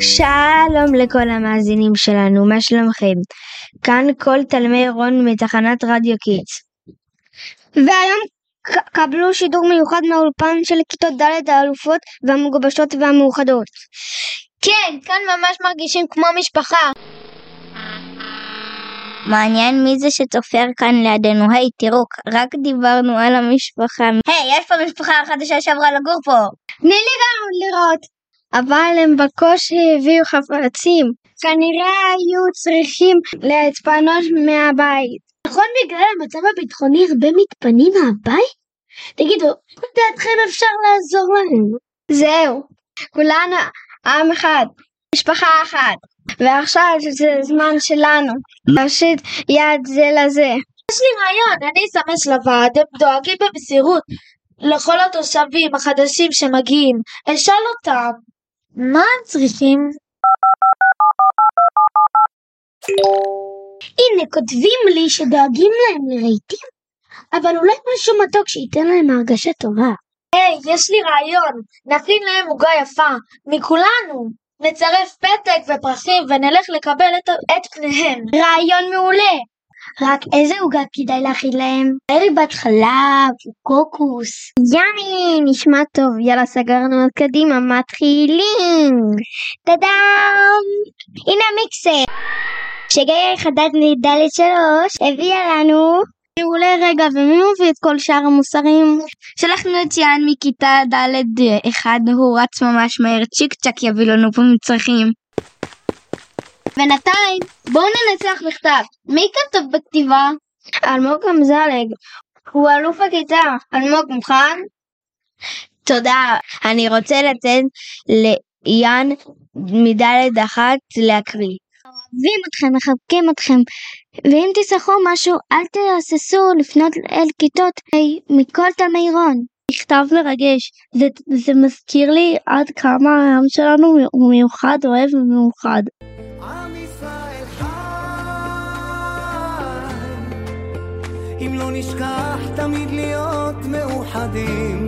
שלום לכל המאזינים שלנו, מה שלומכם? כאן כל תלמי רון מתחנת רדיו קיטס. והיום קבלו שידור מיוחד מהאולפן של כיתות ד' האלופות והמגובשות והמאוחדות. כן, כאן ממש מרגישים כמו משפחה. מעניין מי זה שצופר כאן לידינו. היי, תראו, רק דיברנו על המשפחה. היי, יש פה משפחה חדשה שעברה לגור פה. תני לי גם לראות. אבל הם בקושי הביאו חפצים. כנראה היו צריכים להתפנות מהבית. נכון בגלל המצב הביטחוני הרבה מתפנים מהבית? תגידו, לדעתכם אפשר לעזור להם? זהו, כולנו עם אחד, משפחה אחת. ועכשיו זה זמן שלנו, להושיט יד זה לזה. יש לי רעיון, אני אסמס לוועד, הם דואגים במסירות לכל התושבים החדשים שמגיעים. אשאל אותם, מה הם צריכים? הנה, כותבים לי שדואגים להם לרהיטים, אבל אולי משהו מתוק שייתן להם הרגשה טובה. היי, יש לי רעיון, נכין להם עוגה יפה, מכולנו. נצרף פתק ופרחים ונלך לקבל את, את פניהם. רעיון מעולה! רק איזה עוגה כדאי להכין להם? בת חלב, קוקוס. יאני, נשמע טוב. יאללה, סגרנו אז קדימה, מתחילים. טאדאם! הנה המיקסר. שגיא חדד מדלת שלוש הביאה לנו מעולה רגע, ומי מביא את כל שאר המוסרים? שלחנו את יען מכיתה ד' אחד, הוא רץ ממש מהר, צ'יק צ'אק יביא לנו פה מצרכים. בינתיים, בואו ננצח בכתב. מי כתב בכתיבה? אלמוג אמזלג, הוא אלוף הכיתה. אלמוג מוכן? תודה. אני רוצה לתת ליאן מדלת אחת להקריא. אוהבים אתכם, מחבקים אתכם, ואם תסחרו משהו, אל תהססו לפנות אל כיתות ה' מכל תלמי רון. מכתב מרגש, זה, זה מזכיר לי עד כמה העם שלנו הוא מיוחד, אוהב ומאוחד. אם לא נשכח תמיד להיות מאוחדים.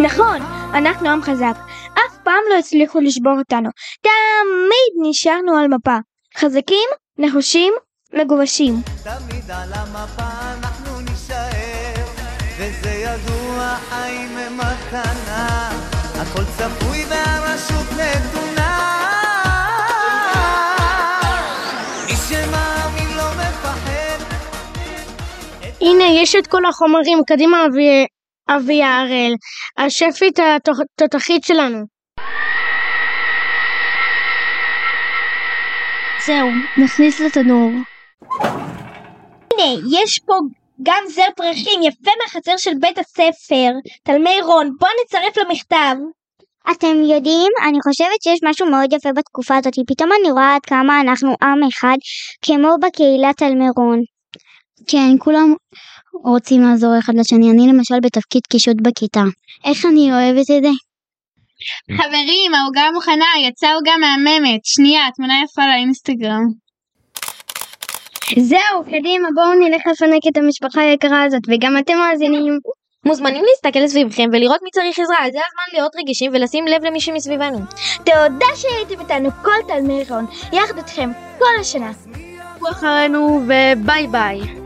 נכון, אנחנו עם חזק. אף פעם לא הצליחו לשבור אותנו. תמיד נשארנו על מפה. חזקים, נחושים, מגובשים. תמיד על המפה אנחנו נישאר, וזה ידוע חיים הם מתנה, הכל צפוי והרשות נתונה. הנה, יש את כל החומרים. קדימה, אבי, אבי הראל. השפית התותחית שלנו. זהו, נכניס לתנור. הנה, יש פה גם זר פרחים יפה מהחצר של בית הספר. תלמי רון, בואו נצרף למכתב. אתם יודעים, אני חושבת שיש משהו מאוד יפה בתקופה הזאת, פתאום אני רואה עד כמה אנחנו עם אחד, כמו בקהילת אלמירון. כן, כולם רוצים לעזור אחד לשני, אני למשל בתפקיד קישוט בכיתה. איך אני אוהבת את זה? חברים, העוגה מוכנה, יצאה עוגה מהממת. שנייה, תמונה יפה לאינסטגרם. זהו, קדימה, בואו נלך לפנק את המשפחה היקרה הזאת, וגם אתם מאזינים. מוזמנים להסתכל סביבכם ולראות מי צריך עזרה, זה הזמן להיות רגישים ולשים לב למי שמסביבנו. תודה שהייתם איתנו כל תלמי רון, יחד איתכם כל השנה. תעקבו אחרינו וביי ביי.